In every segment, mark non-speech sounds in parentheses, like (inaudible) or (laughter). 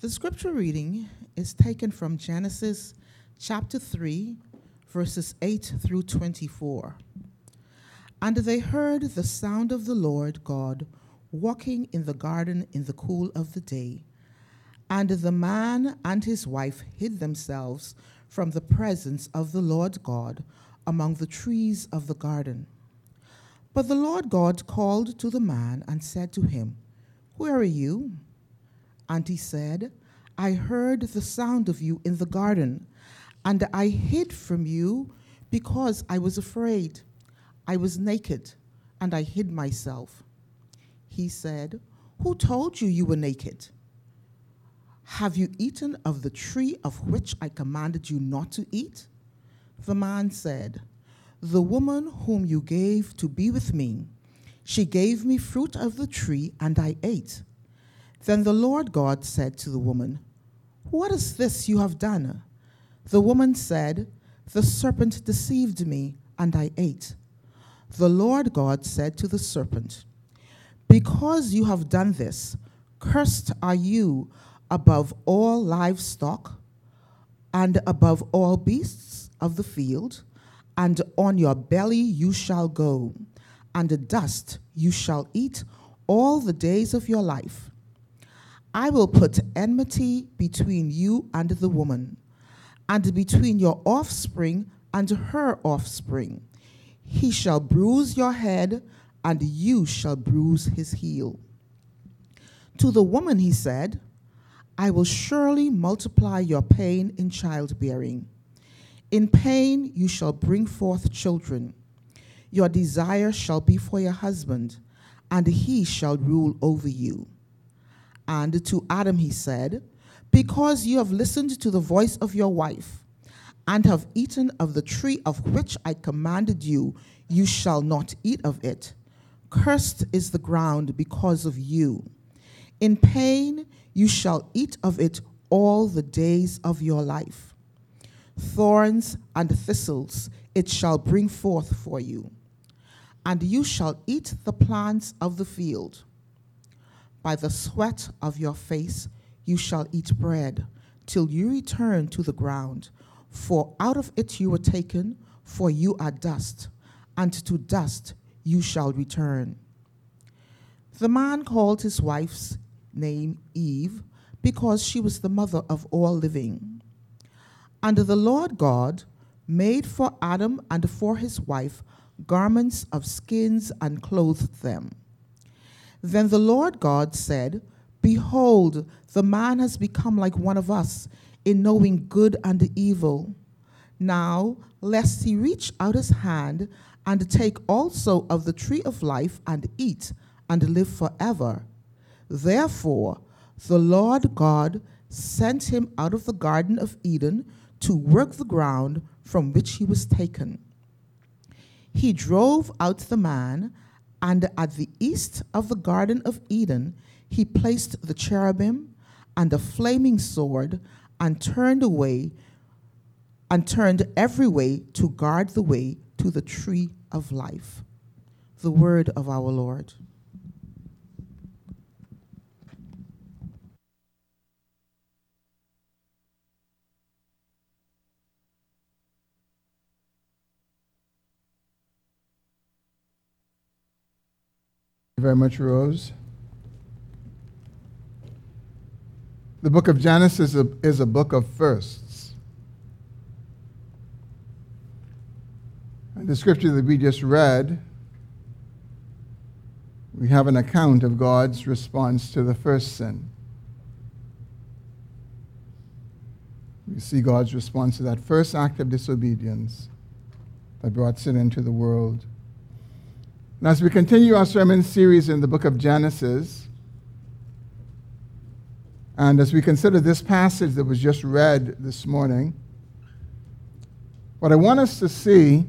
The scripture reading is taken from Genesis chapter 3, verses 8 through 24. And they heard the sound of the Lord God walking in the garden in the cool of the day. And the man and his wife hid themselves from the presence of the Lord God among the trees of the garden. But the Lord God called to the man and said to him, Where are you? And he said, I heard the sound of you in the garden, and I hid from you because I was afraid. I was naked, and I hid myself. He said, Who told you you were naked? Have you eaten of the tree of which I commanded you not to eat? The man said, The woman whom you gave to be with me, she gave me fruit of the tree, and I ate. Then the Lord God said to the woman, What is this you have done? The woman said, The serpent deceived me, and I ate. The Lord God said to the serpent, Because you have done this, cursed are you above all livestock and above all beasts of the field, and on your belly you shall go, and the dust you shall eat all the days of your life. I will put enmity between you and the woman, and between your offspring and her offspring. He shall bruise your head, and you shall bruise his heel. To the woman he said, I will surely multiply your pain in childbearing. In pain you shall bring forth children. Your desire shall be for your husband, and he shall rule over you. And to Adam he said, Because you have listened to the voice of your wife, and have eaten of the tree of which I commanded you, you shall not eat of it. Cursed is the ground because of you. In pain you shall eat of it all the days of your life. Thorns and thistles it shall bring forth for you, and you shall eat the plants of the field. By the sweat of your face you shall eat bread, till you return to the ground. For out of it you were taken, for you are dust, and to dust you shall return. The man called his wife's name Eve, because she was the mother of all living. And the Lord God made for Adam and for his wife garments of skins and clothed them. Then the Lord God said, Behold, the man has become like one of us in knowing good and evil. Now, lest he reach out his hand and take also of the tree of life and eat and live forever. Therefore, the Lord God sent him out of the Garden of Eden to work the ground from which he was taken. He drove out the man, and at the east of the Garden of Eden, he placed the cherubim and a flaming sword, and turned away and turned every way to guard the way to the tree of life. The word of our Lord. You very much, Rose. The book of Genesis is a, is a book of firsts. The scripture that we just read, we have an account of God's response to the first sin. We see God's response to that first act of disobedience that brought sin into the world. And as we continue our sermon series in the book of Genesis, and as we consider this passage that was just read this morning, what I want us to see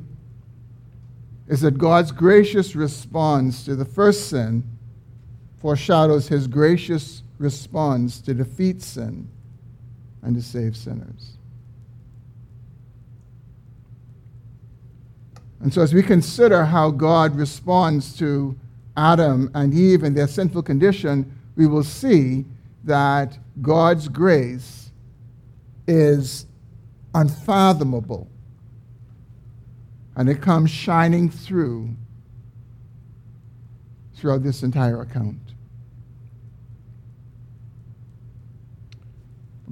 is that God's gracious response to the first sin foreshadows his gracious response to defeat sin and to save sinners. And so, as we consider how God responds to Adam and Eve and their sinful condition, we will see that God's grace is unfathomable. And it comes shining through throughout this entire account.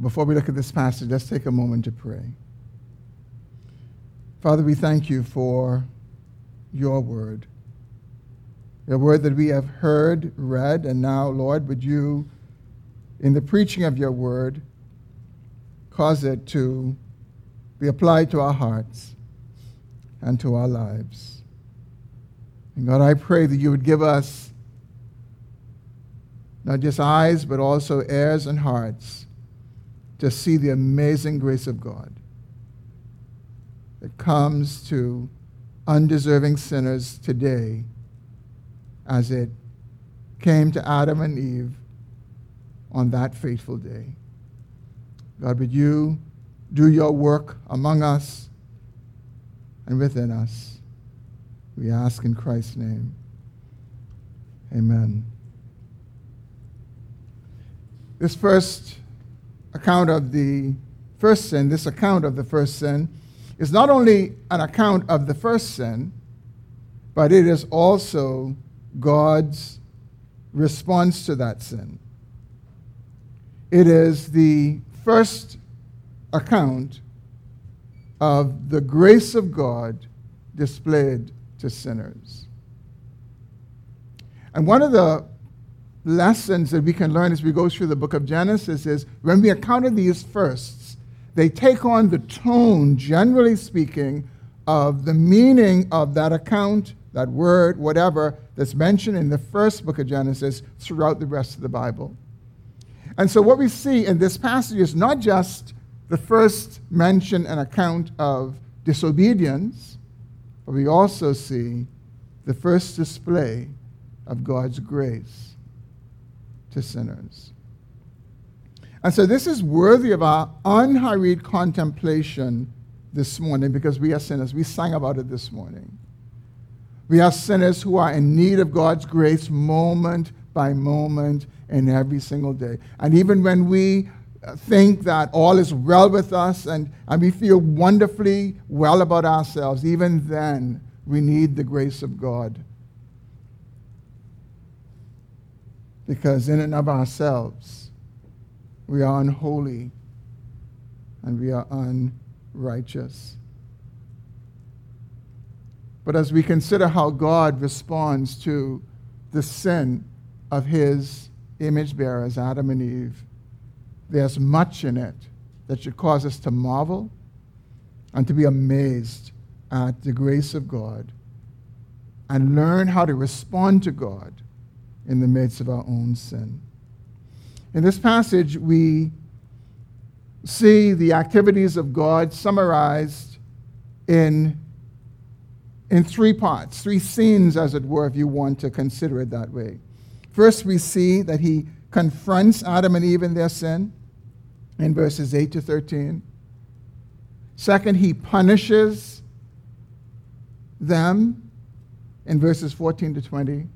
Before we look at this passage, let's take a moment to pray. Father, we thank you for your word. Your word that we have heard, read, and now, Lord, would you, in the preaching of your word, cause it to be applied to our hearts and to our lives. And God, I pray that you would give us not just eyes, but also ears and hearts to see the amazing grace of God that comes to undeserving sinners today as it came to Adam and Eve on that fateful day. God, would you do your work among us and within us? We ask in Christ's name. Amen. This first account of the first sin, this account of the first sin, is not only an account of the first sin, but it is also God's response to that sin. It is the first account of the grace of God displayed to sinners. And one of the lessons that we can learn as we go through the book of Genesis is when we encounter these firsts, they take on the tone, generally speaking, of the meaning of that account, that word, whatever, that's mentioned in the first book of Genesis throughout the rest of the Bible. And so, what we see in this passage is not just the first mention and account of disobedience, but we also see the first display of God's grace to sinners. And so this is worthy of our unhurried contemplation this morning because we are sinners. We sang about it this morning. We are sinners who are in need of God's grace moment by moment and every single day. And even when we think that all is well with us and, and we feel wonderfully well about ourselves, even then we need the grace of God because in and of ourselves, we are unholy and we are unrighteous. But as we consider how God responds to the sin of his image bearers, Adam and Eve, there's much in it that should cause us to marvel and to be amazed at the grace of God and learn how to respond to God in the midst of our own sin. In this passage, we see the activities of God summarized in, in three parts, three scenes, as it were, if you want to consider it that way. First, we see that he confronts Adam and Eve in their sin in verses 8 to 13. Second, he punishes them in verses 14 to 20.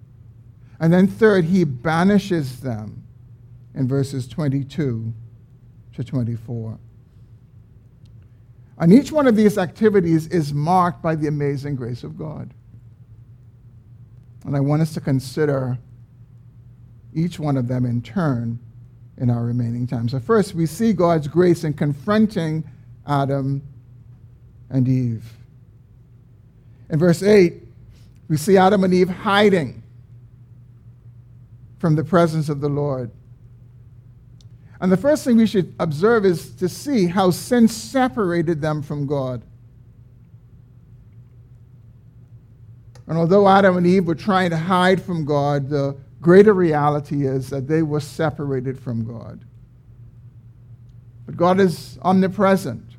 And then, third, he banishes them in verses 22 to 24. And each one of these activities is marked by the amazing grace of God. And I want us to consider each one of them in turn in our remaining time. So, first, we see God's grace in confronting Adam and Eve. In verse 8, we see Adam and Eve hiding from the presence of the Lord. And the first thing we should observe is to see how sin separated them from God. And although Adam and Eve were trying to hide from God, the greater reality is that they were separated from God. But God is omnipresent,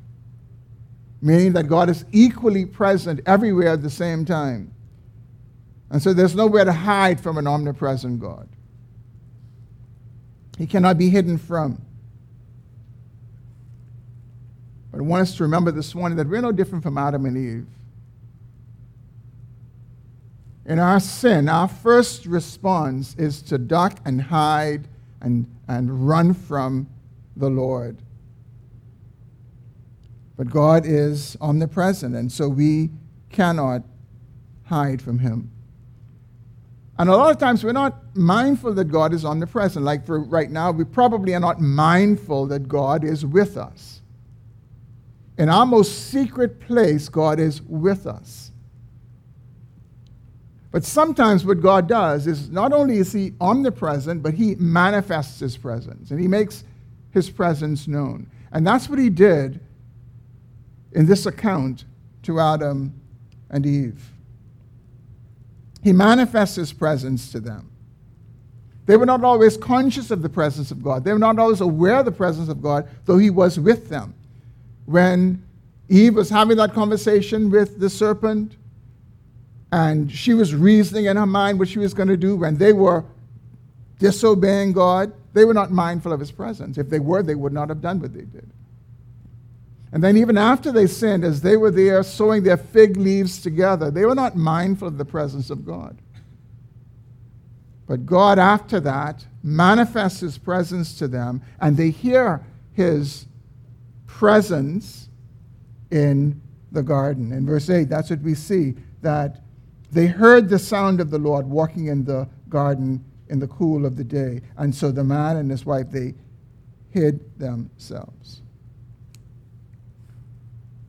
meaning that God is equally present everywhere at the same time. And so there's nowhere to hide from an omnipresent God. He cannot be hidden from. But I want us to remember this morning that we're no different from Adam and Eve. In our sin, our first response is to duck and hide and, and run from the Lord. But God is omnipresent, and so we cannot hide from Him. And a lot of times we're not mindful that God is omnipresent. Like for right now, we probably are not mindful that God is with us. In our most secret place, God is with us. But sometimes what God does is not only is He omnipresent, but He manifests His presence and He makes His presence known. And that's what He did in this account to Adam and Eve. He manifests his presence to them. They were not always conscious of the presence of God. They were not always aware of the presence of God, though he was with them. When Eve was having that conversation with the serpent, and she was reasoning in her mind what she was going to do, when they were disobeying God, they were not mindful of his presence. If they were, they would not have done what they did. And then, even after they sinned, as they were there sewing their fig leaves together, they were not mindful of the presence of God. But God, after that, manifests his presence to them, and they hear his presence in the garden. In verse 8, that's what we see that they heard the sound of the Lord walking in the garden in the cool of the day. And so the man and his wife, they hid themselves.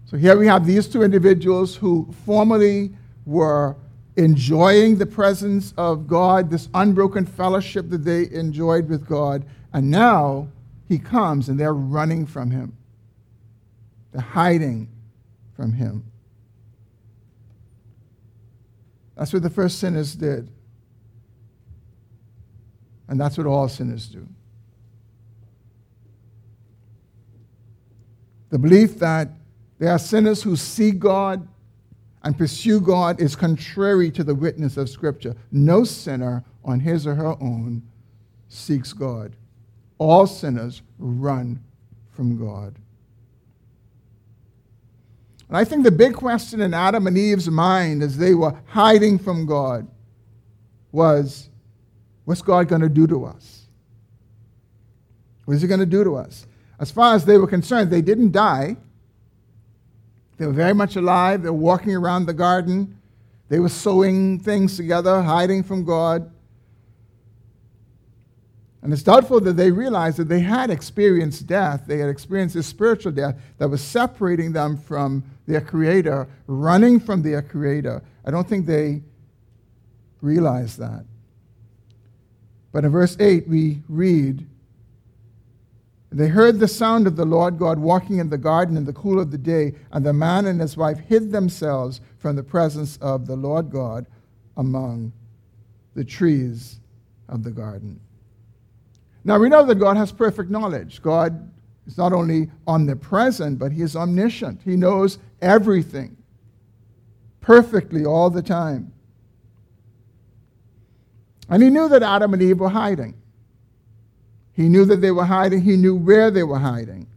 So here we have these two individuals who formerly were enjoying the presence of God, this unbroken fellowship that they enjoyed with God, and now he comes and they're running from him. They're hiding from him. That's what the first sinners did. And that's what all sinners do. The belief that there are sinners who see God and pursue God is contrary to the witness of Scripture. No sinner on his or her own seeks God. All sinners run from God. And I think the big question in Adam and Eve's mind as they were hiding from God was what's God going to do to us? What is he going to do to us? As far as they were concerned, they didn't die. They were very much alive. They were walking around the garden. They were sewing things together, hiding from God. And it's doubtful that they realized that they had experienced death. They had experienced this spiritual death that was separating them from their Creator, running from their Creator. I don't think they realized that. But in verse 8, we read they heard the sound of the Lord God walking in the garden in the cool of the day, and the man and his wife hid themselves from the presence of the Lord God among the trees of the garden. Now we know that God has perfect knowledge. God is not only omnipresent, but he is omniscient. He knows everything perfectly all the time. And he knew that Adam and Eve were hiding. He knew that they were hiding, he knew where they were hiding.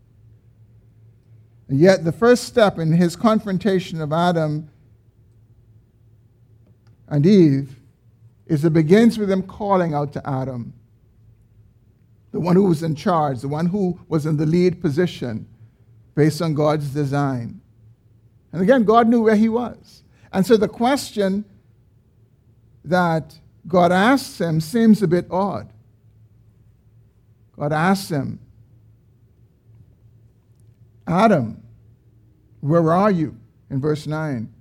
And yet, the first step in his confrontation of Adam and Eve is it begins with them calling out to Adam, the one who was in charge, the one who was in the lead position based on God's design. And again, God knew where he was. And so the question that God asks him seems a bit odd. God asked him, Adam, where are you? In verse 9.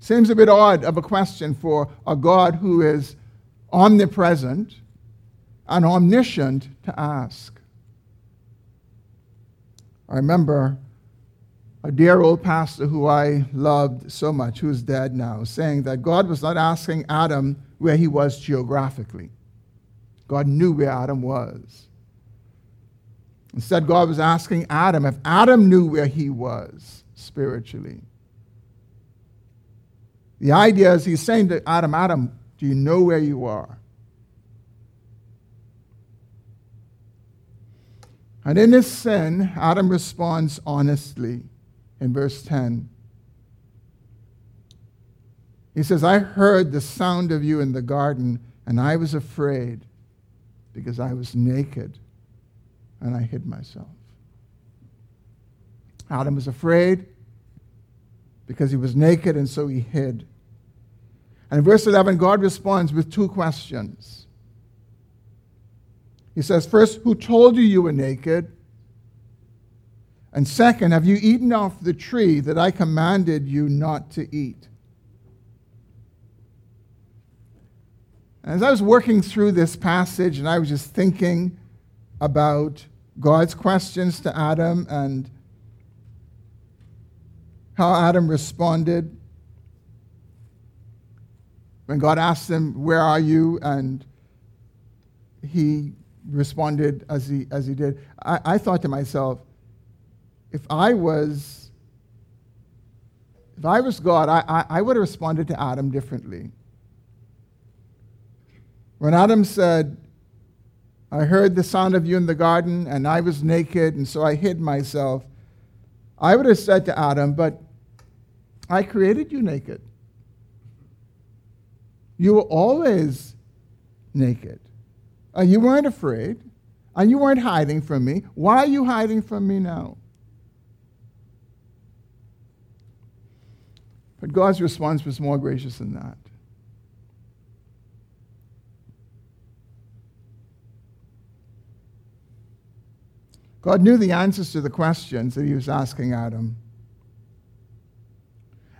Seems a bit odd of a question for a God who is omnipresent and omniscient to ask. I remember a dear old pastor who I loved so much, who is dead now, saying that God was not asking Adam where he was geographically. God knew where Adam was. Instead, God was asking Adam if Adam knew where he was spiritually. The idea is he's saying to Adam, Adam, do you know where you are? And in his sin, Adam responds honestly in verse 10. He says, I heard the sound of you in the garden, and I was afraid because I was naked and I hid myself. Adam was afraid because he was naked and so he hid. And in verse 11, God responds with two questions. He says, First, who told you you were naked? And second, have you eaten off the tree that I commanded you not to eat? As I was working through this passage and I was just thinking about God's questions to Adam and how Adam responded when God asked him, Where are you? and he responded as he, as he did, I, I thought to myself, if I was if I was God, I, I, I would have responded to Adam differently. When Adam said, I heard the sound of you in the garden, and I was naked, and so I hid myself, I would have said to Adam, But I created you naked. You were always naked. Uh, you weren't afraid, and you weren't hiding from me. Why are you hiding from me now? But God's response was more gracious than that. God knew the answers to the questions that he was asking Adam.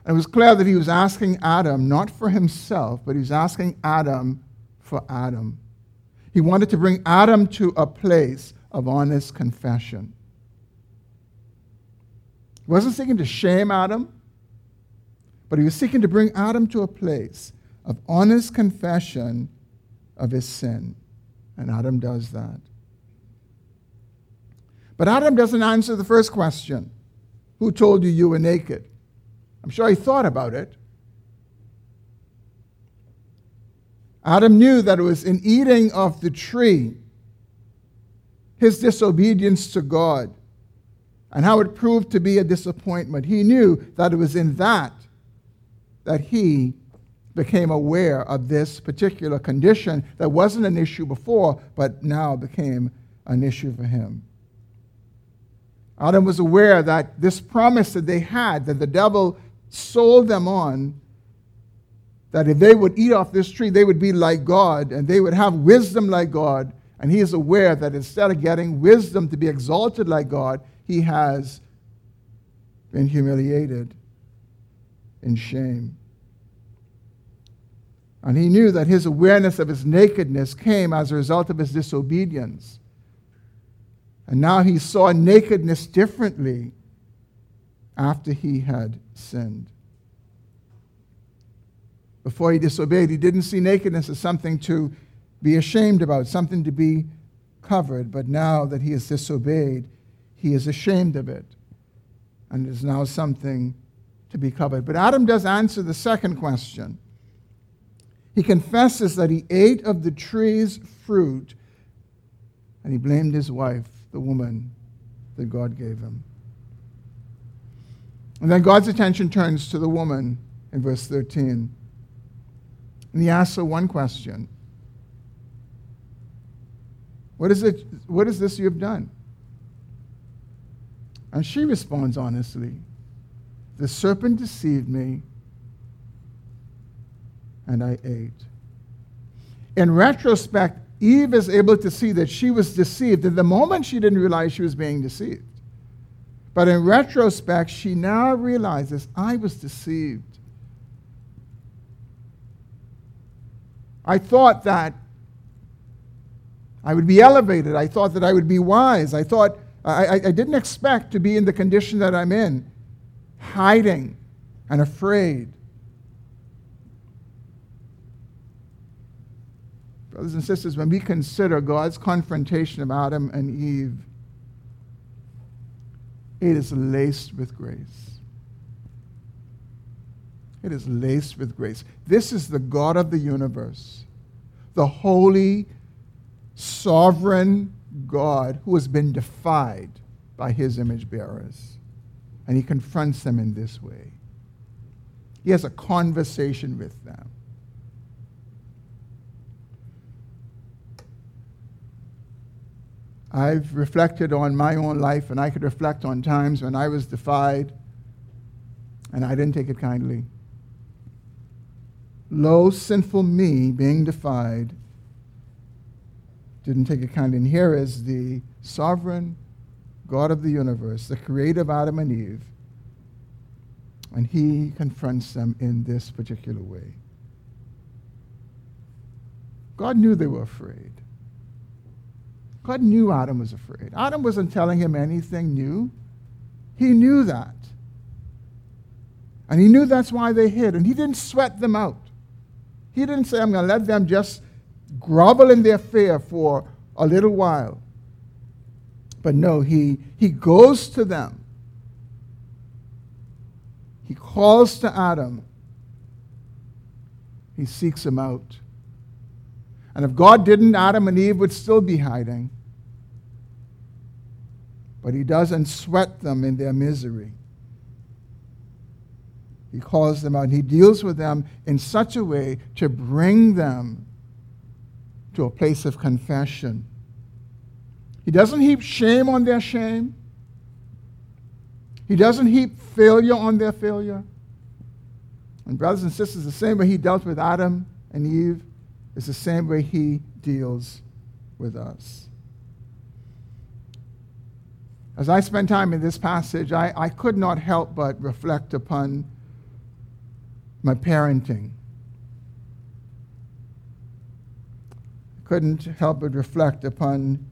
It was clear that he was asking Adam not for himself, but he was asking Adam for Adam. He wanted to bring Adam to a place of honest confession. He wasn't seeking to shame Adam, but he was seeking to bring Adam to a place of honest confession of his sin. And Adam does that. But Adam doesn't answer the first question Who told you you were naked? I'm sure he thought about it. Adam knew that it was in eating of the tree, his disobedience to God, and how it proved to be a disappointment. He knew that it was in that that he became aware of this particular condition that wasn't an issue before, but now became an issue for him. Adam was aware that this promise that they had, that the devil sold them on, that if they would eat off this tree, they would be like God and they would have wisdom like God. And he is aware that instead of getting wisdom to be exalted like God, he has been humiliated in shame. And he knew that his awareness of his nakedness came as a result of his disobedience. And now he saw nakedness differently after he had sinned. Before he disobeyed, he didn't see nakedness as something to be ashamed about, something to be covered. But now that he has disobeyed, he is ashamed of it. And it is now something to be covered. But Adam does answer the second question. He confesses that he ate of the tree's fruit and he blamed his wife the woman that God gave him. And then God's attention turns to the woman in verse 13. And he asks her one question What is, it, what is this you have done? And she responds honestly The serpent deceived me, and I ate. In retrospect, Eve is able to see that she was deceived. At the moment, she didn't realize she was being deceived. But in retrospect, she now realizes I was deceived. I thought that I would be elevated. I thought that I would be wise. I thought I, I, didn't expect to be in the condition that I'm in, hiding and afraid. Brothers and sisters, when we consider God's confrontation of Adam and Eve, it is laced with grace. It is laced with grace. This is the God of the universe, the holy, sovereign God who has been defied by his image bearers. And he confronts them in this way. He has a conversation with them. I've reflected on my own life, and I could reflect on times when I was defied and I didn't take it kindly. Low, sinful me being defied didn't take it kindly. And here is the sovereign God of the universe, the creator of Adam and Eve, and he confronts them in this particular way. God knew they were afraid. God knew Adam was afraid. Adam wasn't telling him anything new. He knew that. And he knew that's why they hid. And he didn't sweat them out. He didn't say, I'm going to let them just grovel in their fear for a little while. But no, he, he goes to them. He calls to Adam. He seeks him out. And if God didn't, Adam and Eve would still be hiding. But he doesn't sweat them in their misery. He calls them out and he deals with them in such a way to bring them to a place of confession. He doesn't heap shame on their shame. He doesn't heap failure on their failure. And, brothers and sisters, the same way he dealt with Adam and Eve is the same way he deals with us. As I spend time in this passage, I, I could not help but reflect upon my parenting. I couldn't help but reflect upon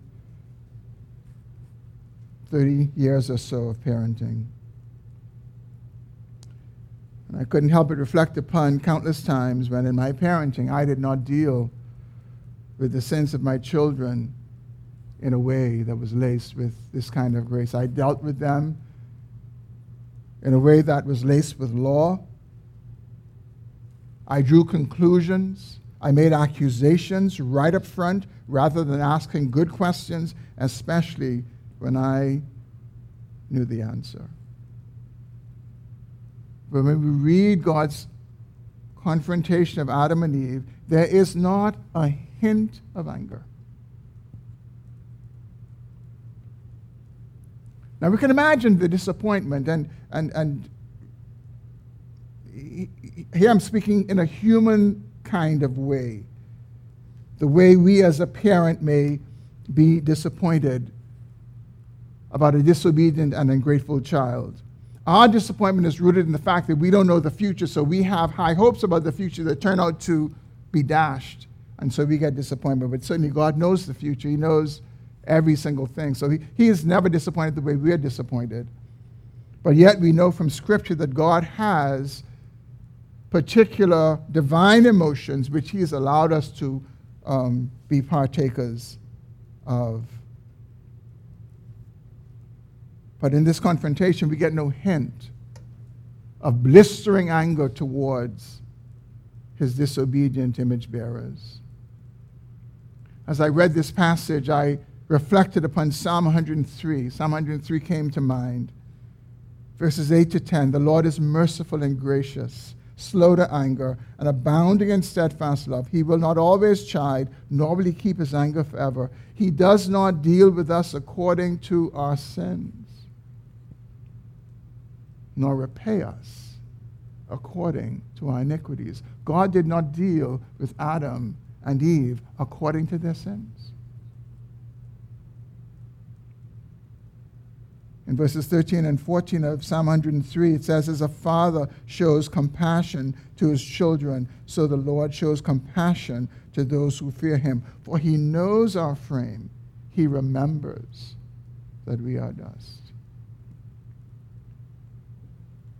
30 years or so of parenting. And I couldn't help but reflect upon countless times when, in my parenting, I did not deal with the sins of my children in a way that was laced with this kind of grace. I dealt with them in a way that was laced with law. I drew conclusions. I made accusations right up front rather than asking good questions, especially when I knew the answer. But when we read God's confrontation of Adam and Eve, there is not a hint of anger. Now we can imagine the disappointment, and, and, and here I'm speaking in a human kind of way. The way we as a parent may be disappointed about a disobedient and ungrateful child. Our disappointment is rooted in the fact that we don't know the future, so we have high hopes about the future that turn out to be dashed. And so we get disappointment. But certainly God knows the future. He knows every single thing. So he, he is never disappointed the way we're disappointed. But yet we know from Scripture that God has particular divine emotions which He has allowed us to um, be partakers of. But in this confrontation, we get no hint of blistering anger towards his disobedient image bearers. As I read this passage, I reflected upon Psalm 103. Psalm 103 came to mind. Verses 8 to 10 The Lord is merciful and gracious, slow to anger, and abounding in steadfast love. He will not always chide, nor will he keep his anger forever. He does not deal with us according to our sins nor repay us according to our iniquities. God did not deal with Adam and Eve according to their sins. In verses 13 and 14 of Psalm 103, it says, As a father shows compassion to his children, so the Lord shows compassion to those who fear him. For he knows our frame, he remembers that we are dust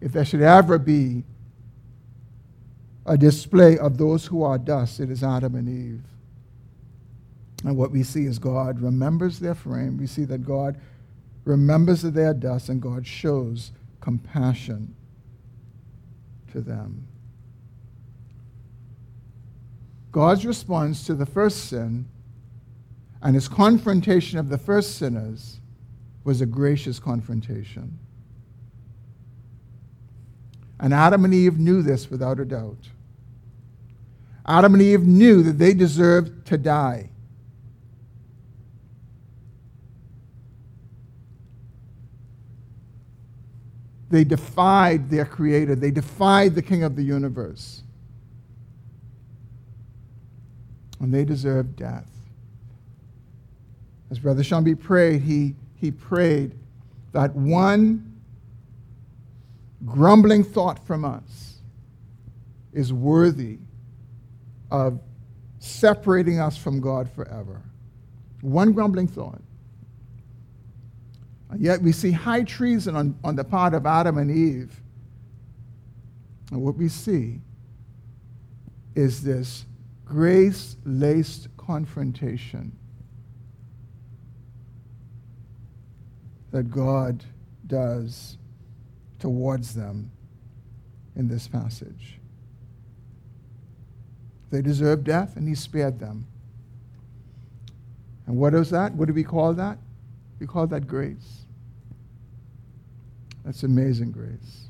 if there should ever be a display of those who are dust, it is Adam and Eve. And what we see is God remembers their frame. We see that God remembers that they are dust, and God shows compassion to them. God's response to the first sin and his confrontation of the first sinners was a gracious confrontation. And Adam and Eve knew this without a doubt. Adam and Eve knew that they deserved to die. They defied their creator, they defied the king of the universe. And they deserved death. As Brother Shambi prayed, he, he prayed that one grumbling thought from us is worthy of separating us from God forever. One grumbling thought. Yet we see high treason on, on the part of Adam and Eve. And what we see is this grace laced confrontation that God does towards them in this passage. They deserved death, and he spared them. And what is that? What do we call that? We call that grace. That's amazing grace.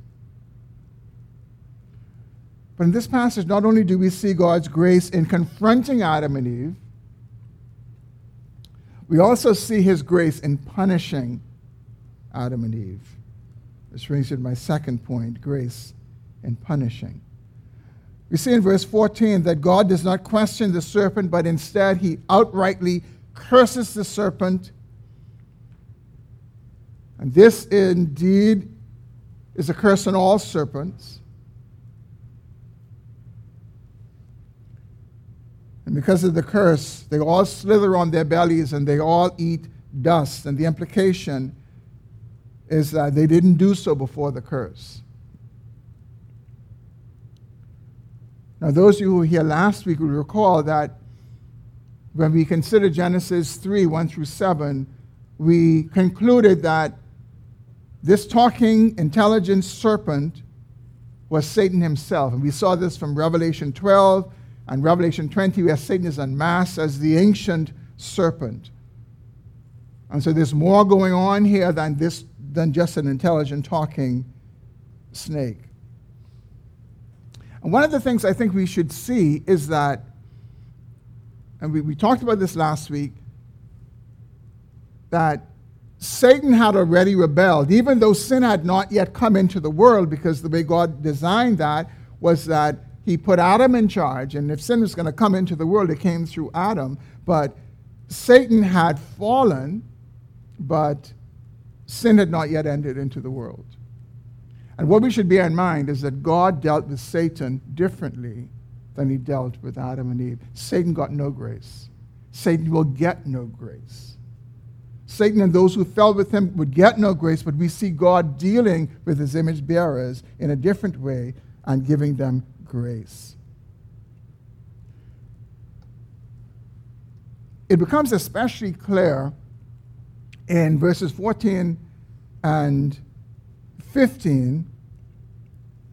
But in this passage, not only do we see God's grace in confronting Adam and Eve, we also see his grace in punishing Adam and Eve. This brings me to my second point grace in punishing. We see in verse 14 that God does not question the serpent, but instead he outrightly curses the serpent. And this indeed is a curse on all serpents. And because of the curse, they all slither on their bellies and they all eat dust. And the implication is that they didn't do so before the curse. Now, those of you who were here last week will recall that when we considered Genesis 3 1 through 7, we concluded that this talking, intelligent serpent was Satan himself. And we saw this from Revelation 12 and Revelation 20, where Satan is unmasked as the ancient serpent. And so there's more going on here than, this, than just an intelligent talking snake. And one of the things I think we should see is that, and we, we talked about this last week, that Satan had already rebelled, even though sin had not yet come into the world, because the way God designed that was that he put Adam in charge, and if sin was going to come into the world, it came through Adam. But Satan had fallen, but sin had not yet entered into the world. And what we should bear in mind is that God dealt with Satan differently than he dealt with Adam and Eve. Satan got no grace. Satan will get no grace. Satan and those who fell with him would get no grace, but we see God dealing with his image bearers in a different way and giving them grace. It becomes especially clear in verses 14 and 15,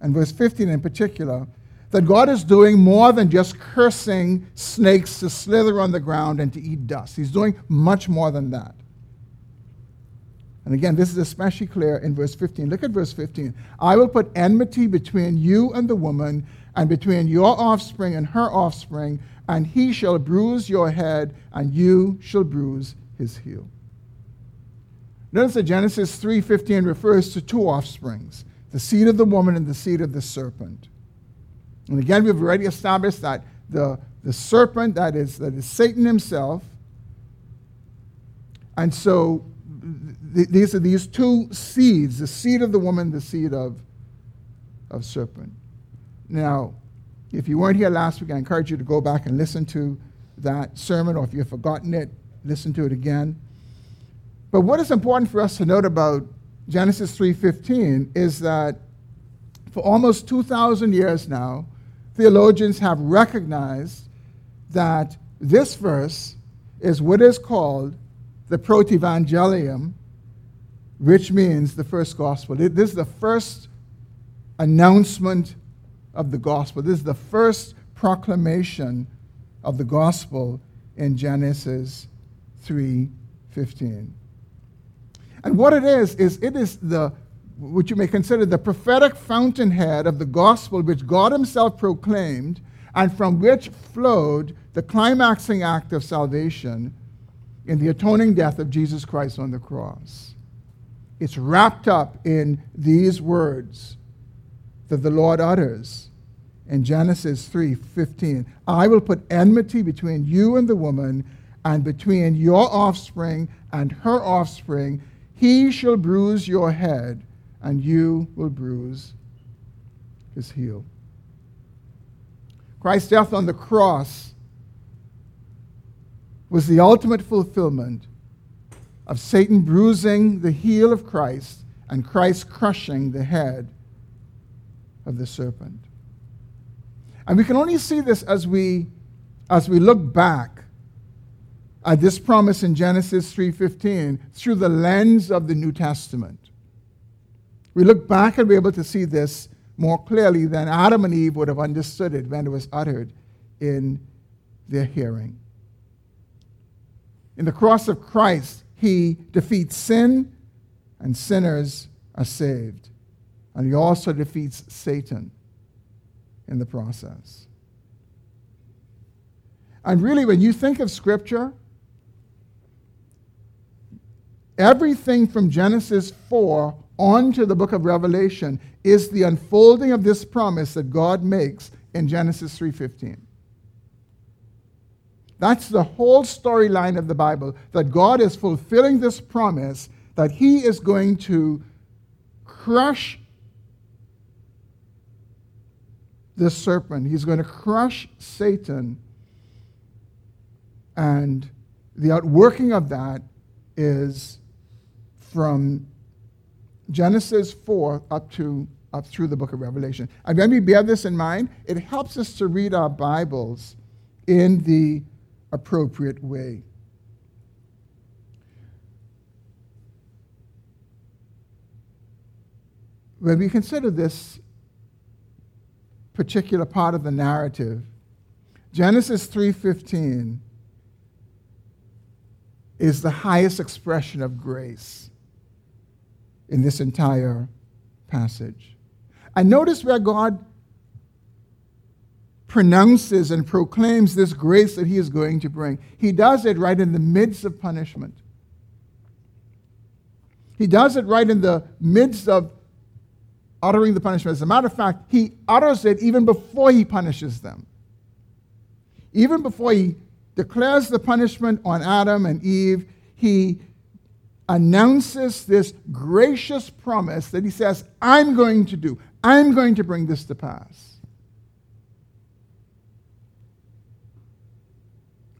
and verse 15 in particular, that God is doing more than just cursing snakes to slither on the ground and to eat dust. He's doing much more than that. And again, this is especially clear in verse 15. Look at verse 15. I will put enmity between you and the woman, and between your offspring and her offspring, and he shall bruise your head, and you shall bruise his heel. Notice that Genesis 3:15 refers to two offsprings, the seed of the woman and the seed of the serpent. And again, we've already established that the, the serpent, that is, that is Satan himself. And so th- these are these two seeds, the seed of the woman, the seed of, of serpent. Now, if you weren't here last week, I encourage you to go back and listen to that sermon, or if you've forgotten it, listen to it again. But what is important for us to note about Genesis 3:15 is that for almost 2000 years now, theologians have recognized that this verse is what is called the protevangelium, which means the first gospel. This is the first announcement of the gospel. This is the first proclamation of the gospel in Genesis 3:15. And what it is, is it is the, what you may consider the prophetic fountainhead of the gospel which God Himself proclaimed and from which flowed the climaxing act of salvation in the atoning death of Jesus Christ on the cross. It's wrapped up in these words that the Lord utters in Genesis 3:15. I will put enmity between you and the woman and between your offspring and her offspring. He shall bruise your head and you will bruise his heel. Christ's death on the cross was the ultimate fulfillment of Satan bruising the heel of Christ and Christ crushing the head of the serpent. And we can only see this as we, as we look back at this promise in Genesis 3:15 through the lens of the New Testament. We look back and we're able to see this more clearly than Adam and Eve would have understood it when it was uttered in their hearing. In the cross of Christ, he defeats sin, and sinners are saved. And he also defeats Satan in the process. And really, when you think of Scripture, everything from Genesis 4 on to the book of Revelation is the unfolding of this promise that God makes in Genesis 3:15. That's the whole storyline of the Bible that God is fulfilling this promise that he is going to crush the serpent. He's going to crush Satan. And the outworking of that is from Genesis 4 up to up through the book of Revelation. And when we bear this in mind, it helps us to read our Bibles in the appropriate way. When we consider this particular part of the narrative, Genesis 3:15 is the highest expression of grace in this entire passage. And notice where God pronounces and proclaims this grace that he is going to bring. He does it right in the midst of punishment. He does it right in the midst of uttering the punishment. As a matter of fact, he utters it even before he punishes them. Even before he declares the punishment on Adam and Eve, he announces this gracious promise that he says, I'm going to do, I'm going to bring this to pass.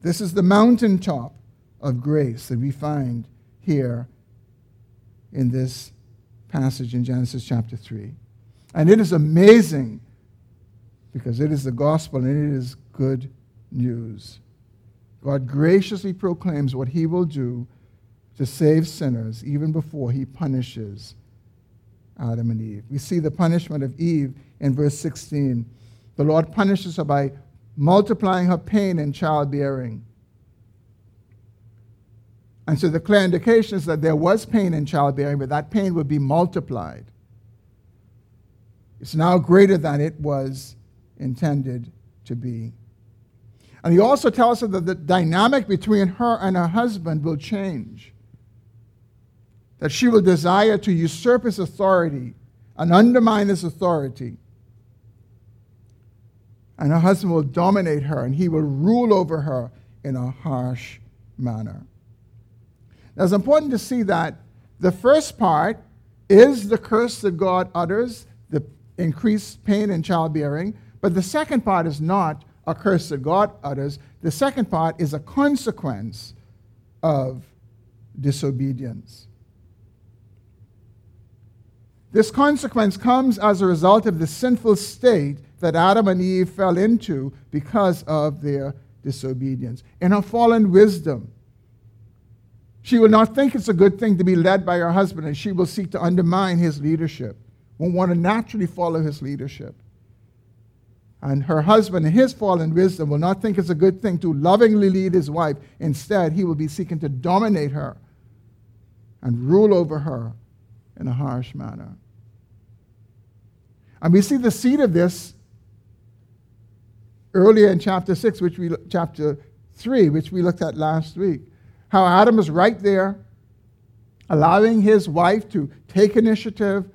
This is the mountaintop of grace that we find here in this passage in Genesis chapter 3. And it is amazing because it is the gospel and it is good news. God graciously proclaims what he will do to save sinners even before he punishes Adam and Eve. We see the punishment of Eve in verse 16. The Lord punishes her by multiplying her pain in childbearing. And so the clear indication is that there was pain in childbearing, but that pain would be multiplied. It's now greater than it was intended to be. And he also tells us that the dynamic between her and her husband will change. That she will desire to usurp his authority and undermine his authority. And her husband will dominate her and he will rule over her in a harsh manner. Now, it's important to see that the first part is the curse that God utters, the increased pain in childbearing, but the second part is not a curse that God utters. The second part is a consequence of disobedience. This consequence comes as a result of the sinful state that Adam and Eve fell into because of their disobedience. In her fallen wisdom, she will not think it's a good thing to be led by her husband, and she will seek to undermine his leadership, won't want to naturally follow his leadership. And her husband, in his fallen wisdom, will not think it's a good thing to lovingly lead his wife. Instead, he will be seeking to dominate her and rule over her in a harsh manner. And we see the seed of this earlier in chapter 6, which we chapter 3, which we looked at last week how Adam is right there allowing his wife to take initiative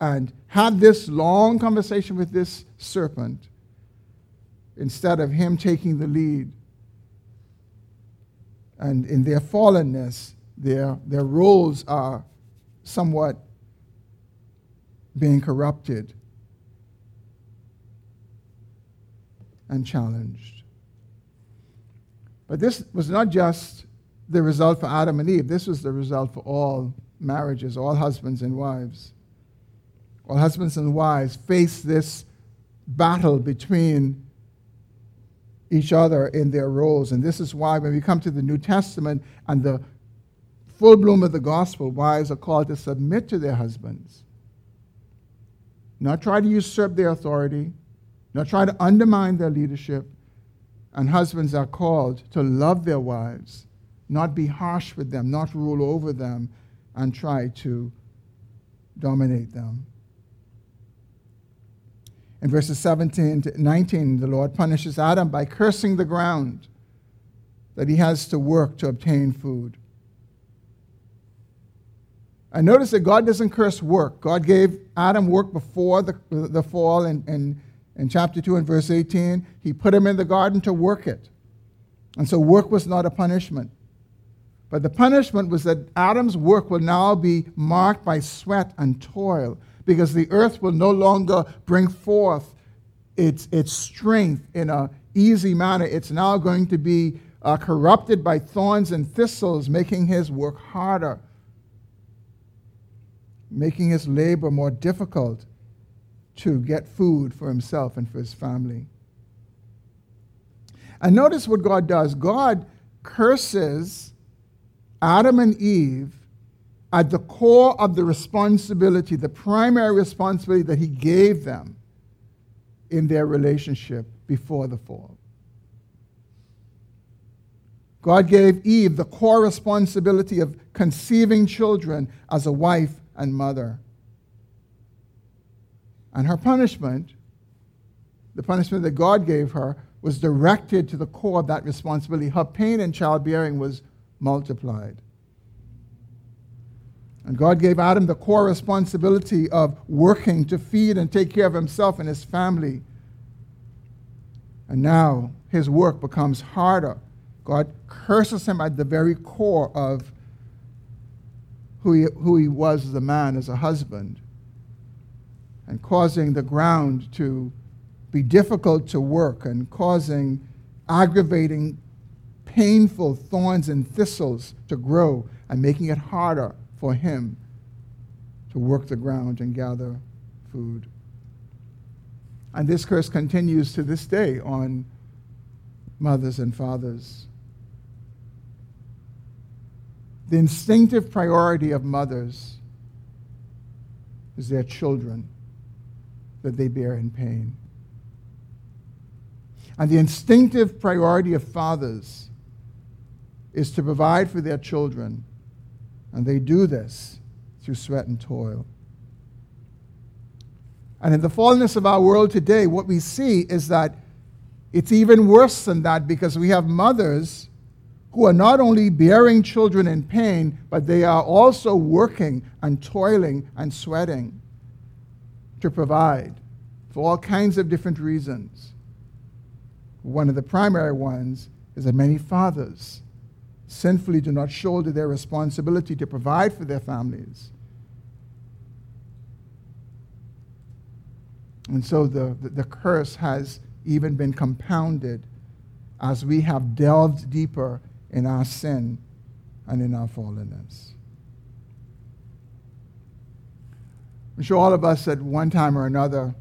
and have this long conversation with this serpent instead of him taking the lead. And in their fallenness, their, their roles are somewhat being corrupted and challenged. But this was not just the result for Adam and Eve, this was the result for all marriages, all husbands and wives. All husbands and wives face this battle between each other in their roles. And this is why, when we come to the New Testament and the full bloom of the gospel, wives are called to submit to their husbands, not try to usurp their authority, not try to undermine their leadership. And husbands are called to love their wives, not be harsh with them, not rule over them, and try to dominate them. In verses 17 to 19, the Lord punishes Adam by cursing the ground that he has to work to obtain food. And notice that God doesn't curse work. God gave Adam work before the, the fall and, in, in chapter 2 and verse 18. He put him in the garden to work it. And so work was not a punishment. But the punishment was that Adam's work will now be marked by sweat and toil because the earth will no longer bring forth its, its strength in an easy manner. It's now going to be uh, corrupted by thorns and thistles, making his work harder making his labor more difficult to get food for himself and for his family. And notice what God does God curses Adam and Eve at the core of the responsibility, the primary responsibility that he gave them in their relationship before the fall. God gave Eve the core responsibility of conceiving children as a wife and mother. And her punishment, the punishment that God gave her, was directed to the core of that responsibility. Her pain in childbearing was multiplied. And God gave Adam the core responsibility of working to feed and take care of himself and his family. And now his work becomes harder. God curses him at the very core of who he, who he was as a man, as a husband, and causing the ground to be difficult to work and causing aggravating, painful thorns and thistles to grow and making it harder for him to work the ground and gather food. And this curse continues to this day on mothers and fathers. The instinctive priority of mothers is their children that they bear in pain. And the instinctive priority of fathers is to provide for their children. And they do this through sweat and toil. And in the fallenness of our world today, what we see is that it's even worse than that because we have mothers who are not only bearing children in pain, but they are also working and toiling and sweating to provide for all kinds of different reasons. One of the primary ones is that many fathers sinfully do not shoulder their responsibility to provide for their families. And so the, the, the curse has even been compounded as we have delved deeper in our sin and in our fallenness. I'm sure all of us at one time or another,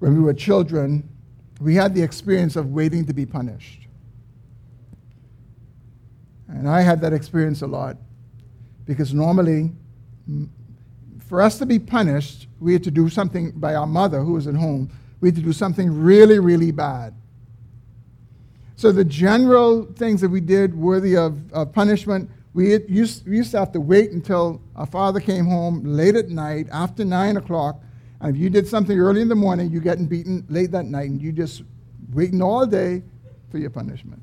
when we were children, we had the experience of waiting to be punished. And I had that experience a lot because normally, for us to be punished, we had to do something by our mother who was at home. We had to do something really, really bad. So the general things that we did worthy of, of punishment, we used, we used to have to wait until our father came home late at night after 9 o'clock. And if you did something early in the morning, you're getting beaten late that night, and you just waiting all day for your punishment.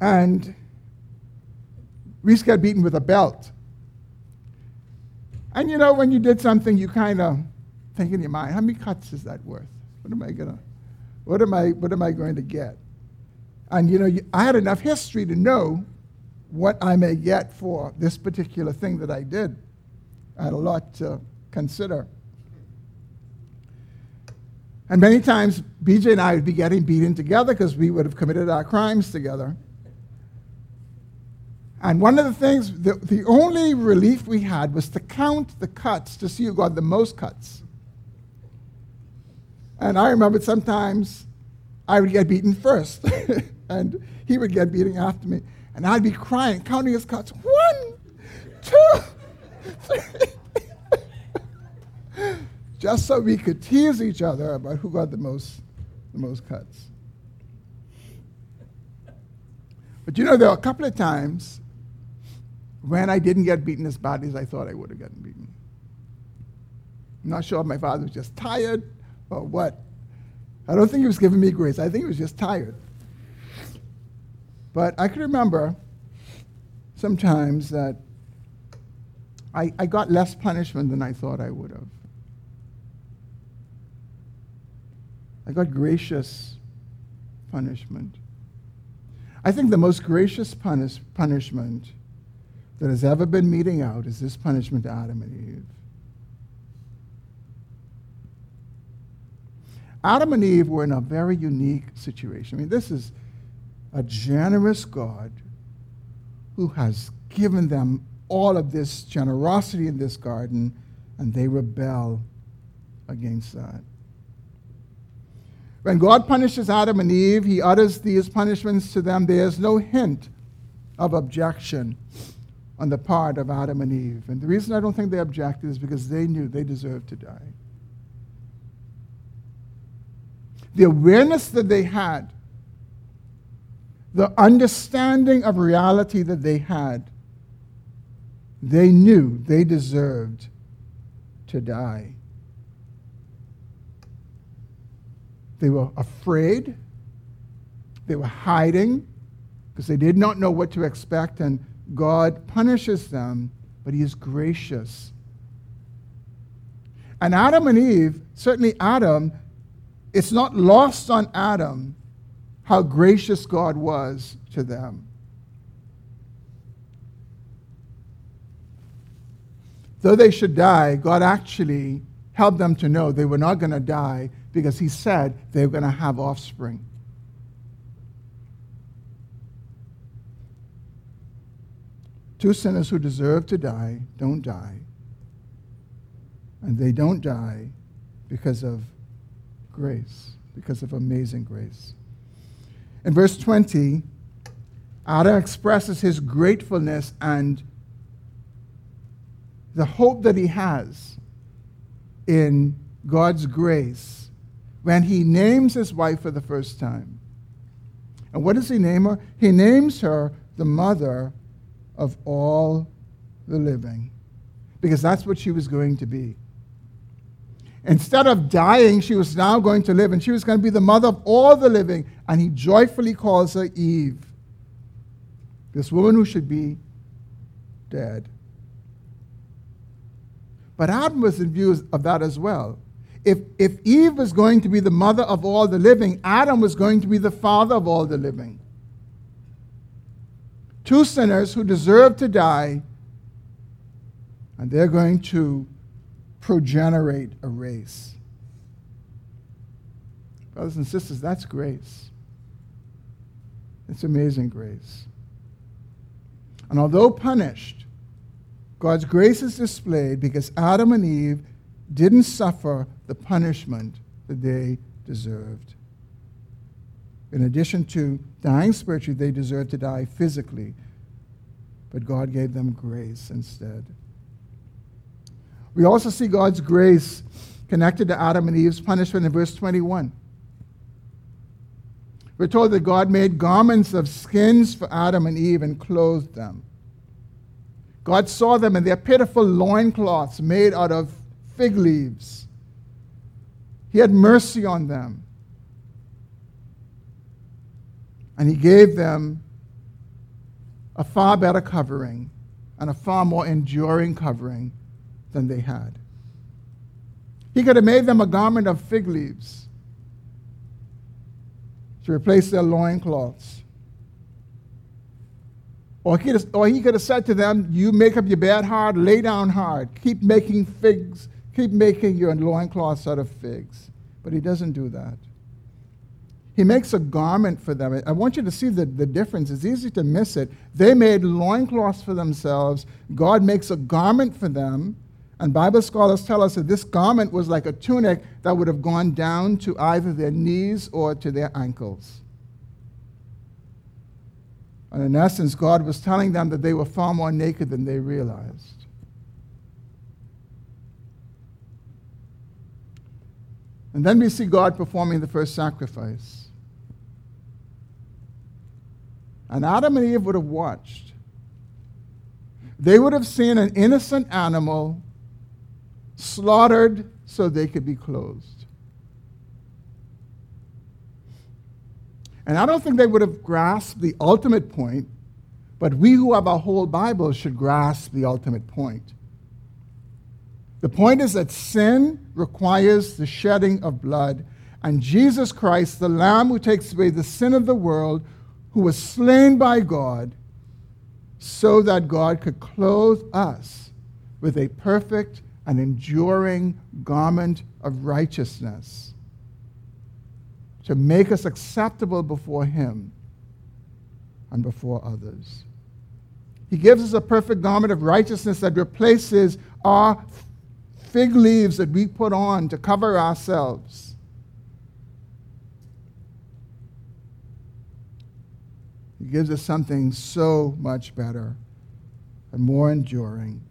And We used to get beaten with a belt. And you know, when you did something, you kind of think in your mind, how many cuts is that worth? What am I gonna, what am I, what am I going to get? And you know, I had enough history to know what I may get for this particular thing that I did. I had a lot to consider. And many times, BJ and I would be getting beaten together because we would have committed our crimes together. And one of the things, the, the only relief we had was to count the cuts to see who got the most cuts. And I remember sometimes I would get beaten first, (laughs) and he would get beaten after me. And I'd be crying, counting his cuts. One, two, three. (laughs) Just so we could tease each other about who got the most, the most cuts. But you know, there were a couple of times when I didn't get beaten as badly as I thought I would have gotten beaten. I'm not sure if my father was just tired or what. I don't think he was giving me grace. I think he was just tired. But I can remember sometimes that I, I got less punishment than I thought I would have. I got gracious punishment. I think the most gracious punish, punishment that has ever been meting out is this punishment to Adam and Eve. Adam and Eve were in a very unique situation. I mean, this is a generous God who has given them all of this generosity in this garden, and they rebel against that. When God punishes Adam and Eve, he utters these punishments to them. There is no hint of objection on the part of Adam and Eve. And the reason I don't think they objected is because they knew they deserved to die. The awareness that they had, the understanding of reality that they had, they knew they deserved to die. They were afraid. They were hiding because they did not know what to expect, and God punishes them, but He is gracious. And Adam and Eve, certainly Adam, it's not lost on Adam how gracious God was to them. Though they should die, God actually helped them to know they were not going to die because he said they were going to have offspring. Two sinners who deserve to die don't die. And they don't die because of grace, because of amazing grace. In verse 20, Adam expresses his gratefulness and the hope that he has in God's grace when he names his wife for the first time. And what does he name her? He names her the mother of all the living, because that's what she was going to be. Instead of dying, she was now going to live, and she was going to be the mother of all the living. And he joyfully calls her Eve, this woman who should be dead. But Adam was in view of that as well if, if Eve was going to be the mother of all the living, Adam was going to be the father of all the living. Two sinners who deserve to die, and they're going to progenerate a race. Brothers and sisters, that's grace. It's amazing grace. And although punished, God's grace is displayed because Adam and Eve didn't suffer the punishment that they deserved. In addition to dying spiritually, they deserved to die physically, but God gave them grace instead. We also see God's grace connected to Adam and Eve's punishment in verse 21. We're told that God made garments of skins for Adam and Eve and clothed them. God saw them in their pitiful loincloths made out of fig leaves. He had mercy on them. And he gave them a far better covering and a far more enduring covering than they had. He could have made them a garment of fig leaves to replace their loincloths. Or he, have, or he could have said to them, You make up your bed hard, lay down hard. Keep making figs, keep making your loincloths out of figs. But he doesn't do that. He makes a garment for them. I want you to see the, the difference. It's easy to miss it. They made loincloths for themselves. God makes a garment for them. And Bible scholars tell us that this garment was like a tunic that would have gone down to either their knees or to their ankles. And in essence, God was telling them that they were far more naked than they realized. And then we see God performing the first sacrifice. And Adam and Eve would have watched. They would have seen an innocent animal slaughtered so they could be clothed. And I don't think they would have grasped the ultimate point, but we who have a whole Bible should grasp the ultimate point. The point is that sin requires the shedding of blood, and Jesus Christ, the Lamb who takes away the sin of the world, who was slain by God, so that God could clothe us with a perfect and enduring garment of righteousness to make us acceptable before Him and before others. He gives us a perfect garment of righteousness that replaces our fig leaves that we put on to cover ourselves. He gives us something so much better and more enduring.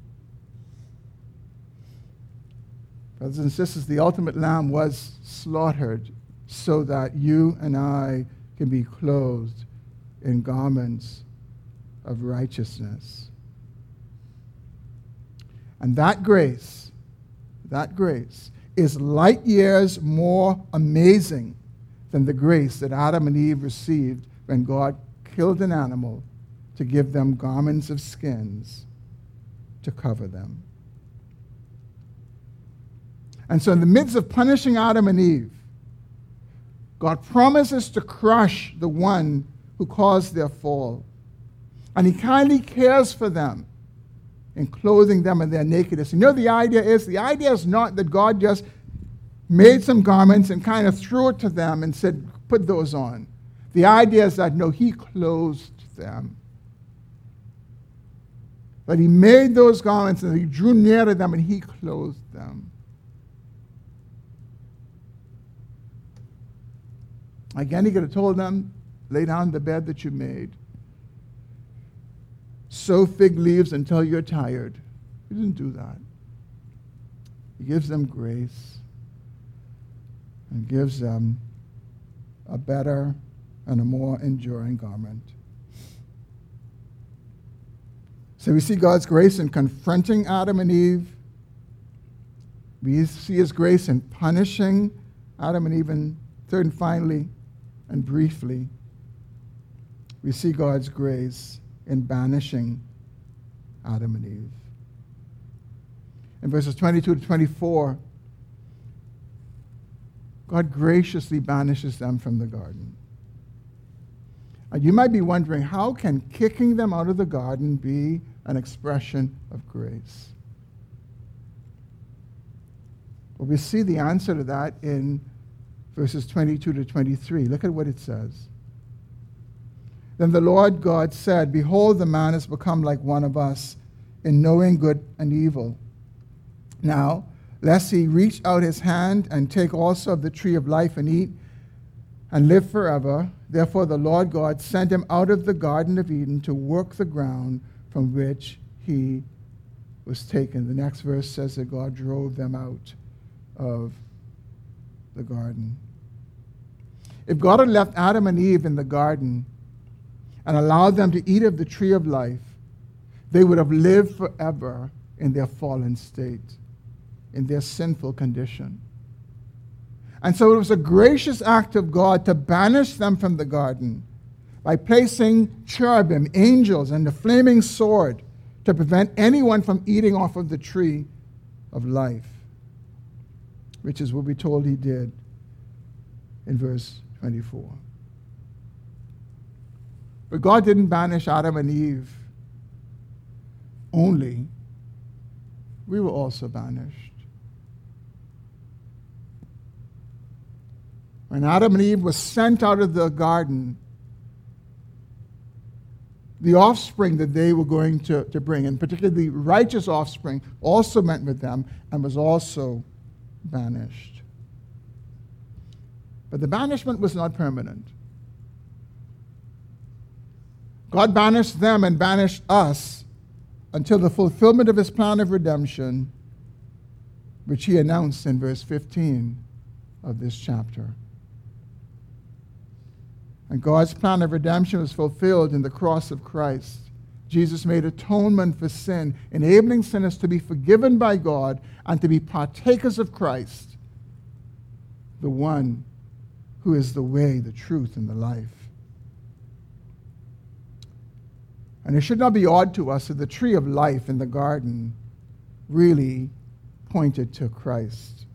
Brothers and sisters, the ultimate lamb was slaughtered so that you and I can be clothed in garments of righteousness. And that grace, that grace, is light years more amazing than the grace that Adam and Eve received when God killed an animal to give them garments of skins to cover them. And so, in the midst of punishing Adam and Eve, God promises to crush the one who caused their fall. And He kindly cares for them in clothing them in their nakedness. You know, the idea is the idea is not that God just made some garments and kind of threw it to them and said, put those on. The idea is that no, He clothed them. That He made those garments and He drew near to them and He clothed them. Again, he could have told them, lay down the bed that you made. Sow fig leaves until you're tired. He didn't do that. He gives them grace and gives them a better and a more enduring garment. So we see God's grace in confronting Adam and Eve. We see his grace in punishing Adam and Eve. And third and finally, and briefly, we see God's grace in banishing Adam and Eve. In verses 22 to 24, God graciously banishes them from the garden. And you might be wondering how can kicking them out of the garden be an expression of grace? Well, we see the answer to that in verses 22 to 23. Look at what it says. Then the Lord God said, Behold, the man has become like one of us in knowing good and evil. Now, lest he reach out his hand and take also of the tree of life and eat and live forever. Therefore, the Lord God sent him out of the Garden of Eden to work the ground from which he was taken. The next verse says that God drove them out of the garden. If God had left Adam and Eve in the garden and allowed them to eat of the tree of life, they would have lived forever in their fallen state, in their sinful condition. And so it was a gracious act of God to banish them from the garden, by placing cherubim, angels, and the flaming sword to prevent anyone from eating off of the tree of life, which is what we're told he did in verse 24. But God didn't banish Adam and Eve only, we were also banished. When Adam and Eve were sent out of the garden, the offspring that they were going to, to bring, and particularly the righteous offspring, also went with them and was also banished. But the banishment was not permanent. God banished them and banished us until the fulfillment of his plan of redemption, which he announced in verse 15 of this chapter. And God's plan of redemption was fulfilled in the cross of Christ. Jesus made atonement for sin, enabling sinners to be forgiven by God and to be partakers of Christ, the one who is the way, the truth, and the life. And it should not be odd to us that the tree of life in the garden really pointed to Christ.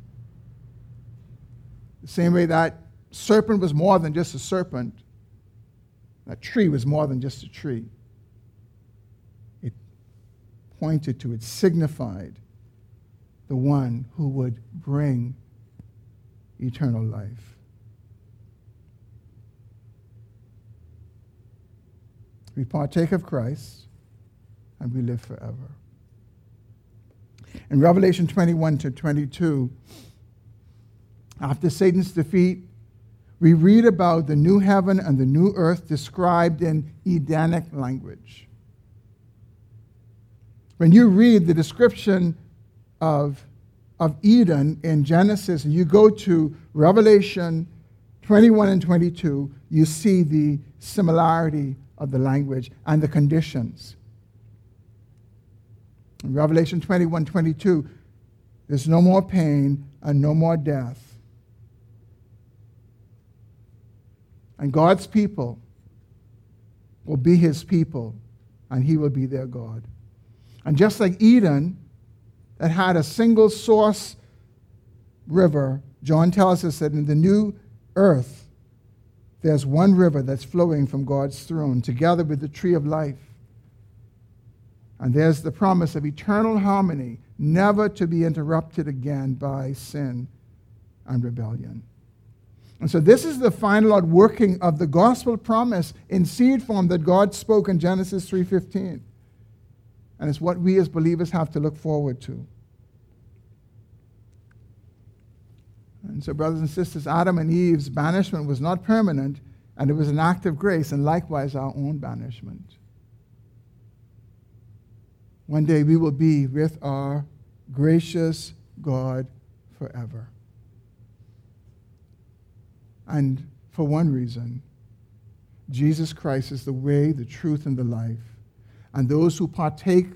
The same way that serpent was more than just a serpent, that tree was more than just a tree. Pointed to, it signified the one who would bring eternal life. We partake of Christ and we live forever. In Revelation 21 to 22, after Satan's defeat, we read about the new heaven and the new earth described in Edenic language. When you read the description of, of Eden in Genesis and you go to Revelation 21 and 22, you see the similarity of the language and the conditions. In Revelation 21 22, there's no more pain and no more death. And God's people will be his people, and he will be their God. And just like Eden, that had a single source river, John tells us that in the new earth, there's one river that's flowing from God's throne, together with the tree of life. And there's the promise of eternal harmony, never to be interrupted again by sin and rebellion. And so this is the final outworking of the gospel promise in seed form that God spoke in Genesis 3:15. And it's what we as believers have to look forward to. And so, brothers and sisters, Adam and Eve's banishment was not permanent, and it was an act of grace, and likewise our own banishment. One day we will be with our gracious God forever. And for one reason, Jesus Christ is the way, the truth, and the life. And those who partake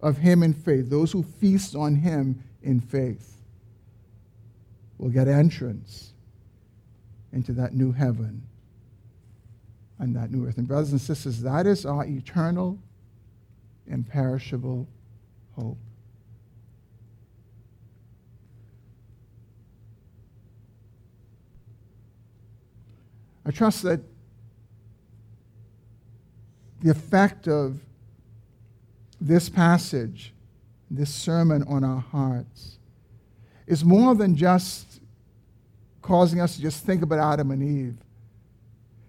of him in faith, those who feast on him in faith, will get entrance into that new heaven and that new earth. And, brothers and sisters, that is our eternal, imperishable hope. I trust that the effect of this passage, this sermon on our hearts, is more than just causing us to just think about Adam and Eve.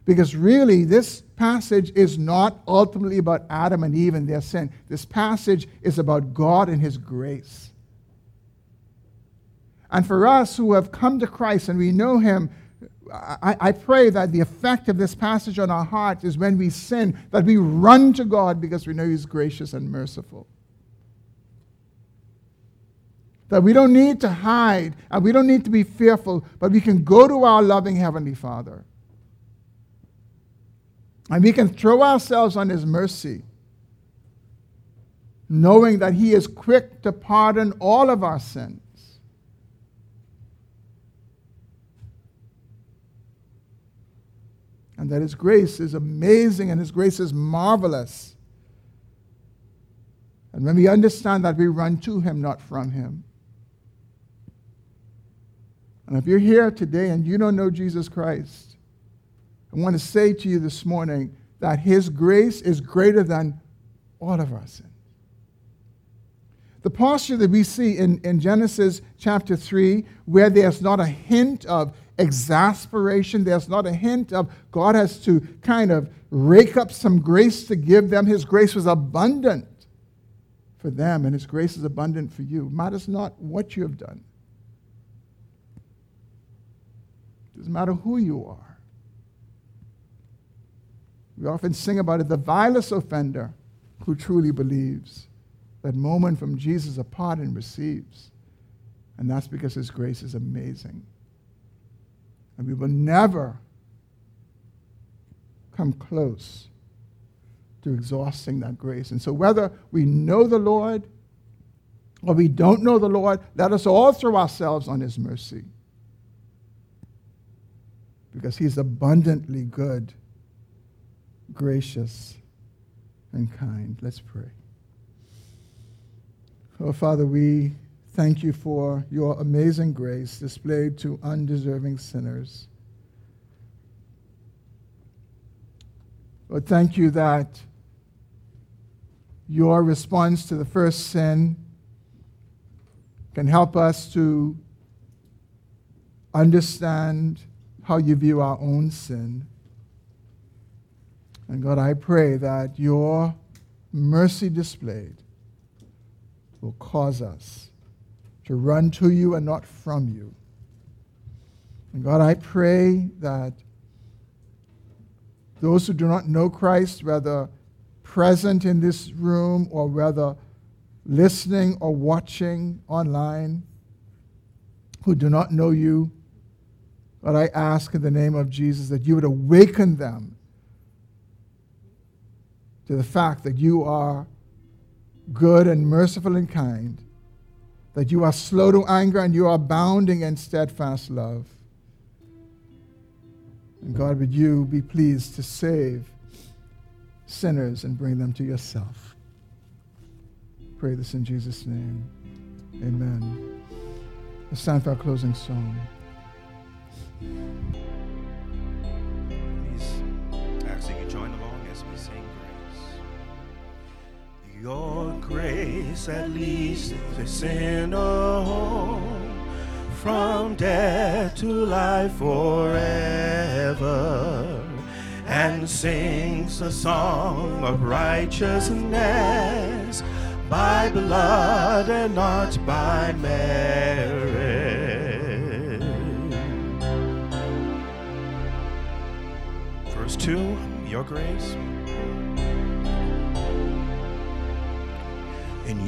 Because really, this passage is not ultimately about Adam and Eve and their sin. This passage is about God and His grace. And for us who have come to Christ and we know Him, I, I, pray that the effect of this passage on our hearts is when we sin, that we run to God because we know He's gracious and merciful. That we don't need to hide and we don't need to be fearful, but we can go to our loving Heavenly Father. And we can throw ourselves on His mercy, knowing that He is quick to pardon all of our sins. And that His grace is amazing and His grace is marvelous. And when we understand that, we run to Him, not from Him. And if you're here today and you don't know Jesus Christ, I want to say to you this morning that His grace is greater than all of our sins. The posture that we see in, in Genesis chapter 3, where there's not a hint of exasperation, there's not a hint of God has to kind of rake up some grace to give them. His grace was abundant for them, and His grace is abundant for you. It matters not what you have done, it doesn't matter who you are. We often sing about it the vilest offender who truly believes that moment from Jesus apart and receives. And that's because His grace is amazing. And we will never come close to exhausting that grace. And so, whether we know the Lord or we don't know the Lord, let us all throw ourselves on His mercy. Because He's abundantly good, gracious, and kind. Let's pray. Oh, Father, we thank you for your amazing grace displayed to undeserving sinners. Lord, thank you that your response to the first sin can help us to understand how you view our own sin. And God, I pray that your mercy displayed will cause us to run to you and not from you. And God, I pray that those who do not know Christ, whether present in this room or whether listening or watching online, who do not know you, but I ask in the name of Jesus that you would awaken them to the fact that you are good and merciful and kind, that you are slow to anger and you are abounding in steadfast love. And God, would you be pleased to save sinners and bring them to yourself? Pray this in Jesus' name. Amen. Let's stand for our closing song. Your grace at least is sinner home from death to life forever and sings a song of righteousness by blood and not by merit. Verse 2 Your grace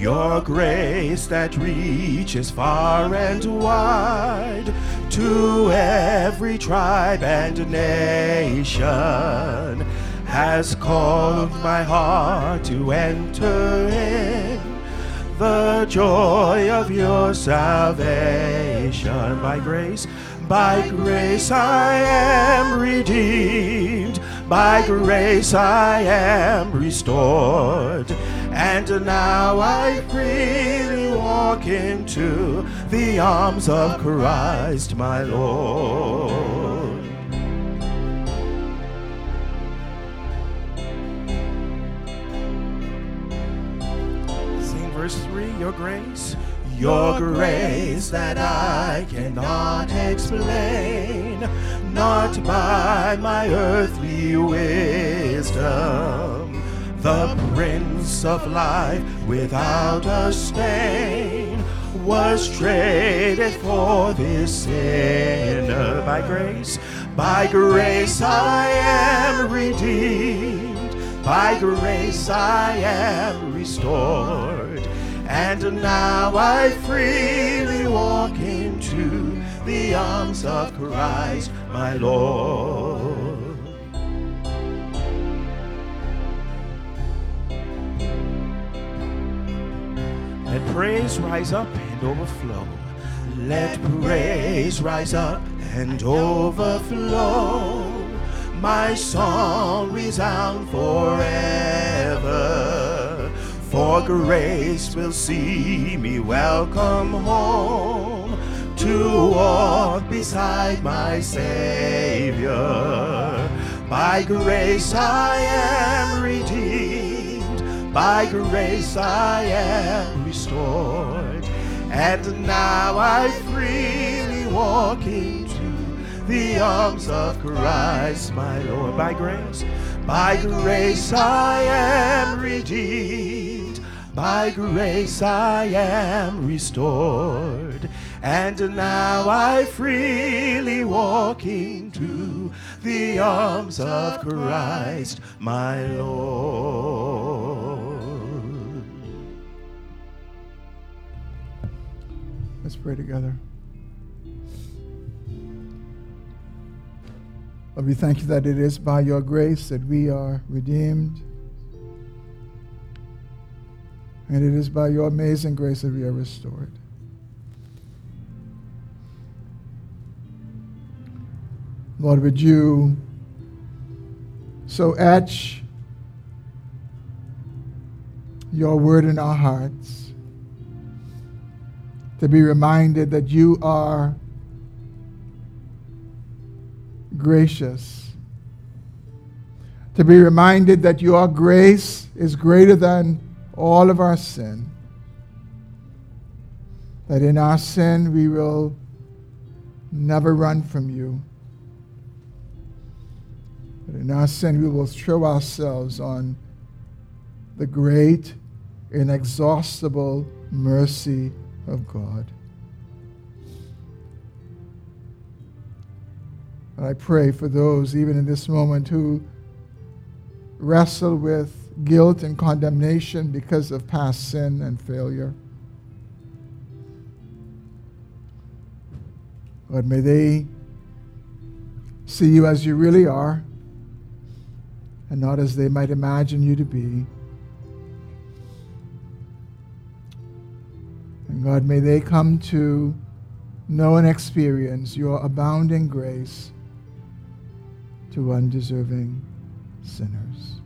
your grace that reaches far and wide to every tribe and nation has called my heart to enter in the joy of your salvation. By grace by grace I am redeemed. By grace I am restored and now I freely walk into the arms of Christ my Lord. Sing verse 3 Your grace, your grace that I cannot explain, not by my earthly wisdom the Prince of Life without a stain was traded for this sinner by grace. By grace I am redeemed, by grace I am restored, and now I freely walk into the arms of Christ my Lord. Let praise rise up and overflow. Let praise rise up and overflow. my song resound forever. For grace will see me welcome home to walk beside my Savior. By grace I am redeemed, by grace I am restored, and now I freely walk into the arms of Christ my Lord. By grace, by grace I am redeemed, by grace I am restored, and now I freely walk into the arms of Christ my Lord. Let's pray together. Lord, we thank you that it is by your grace that we are redeemed. And it is by your amazing grace that we are restored. Lord, would you so etch your word in our hearts to be reminded that you are gracious, to be reminded that your grace is greater than all of our sin, that in our sin we will never run from you. But in our sin, we will throw ourselves on the great, inexhaustible mercy of God. And I pray for those, even in this moment, who wrestle with guilt and condemnation because of past sin and failure. Lord, may they see you as you really are and not as they might imagine you to be. And God, may they come to know and experience your abounding grace to undeserving sinners.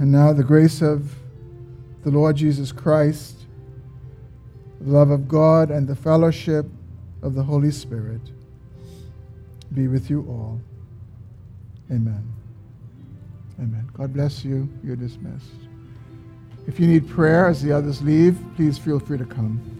And now the grace of the Lord Jesus Christ, the love of God, and the fellowship of the Holy Spirit be with you all. Amen. Amen. God bless you. You're dismissed. If you need prayer as the others leave, please feel free to come.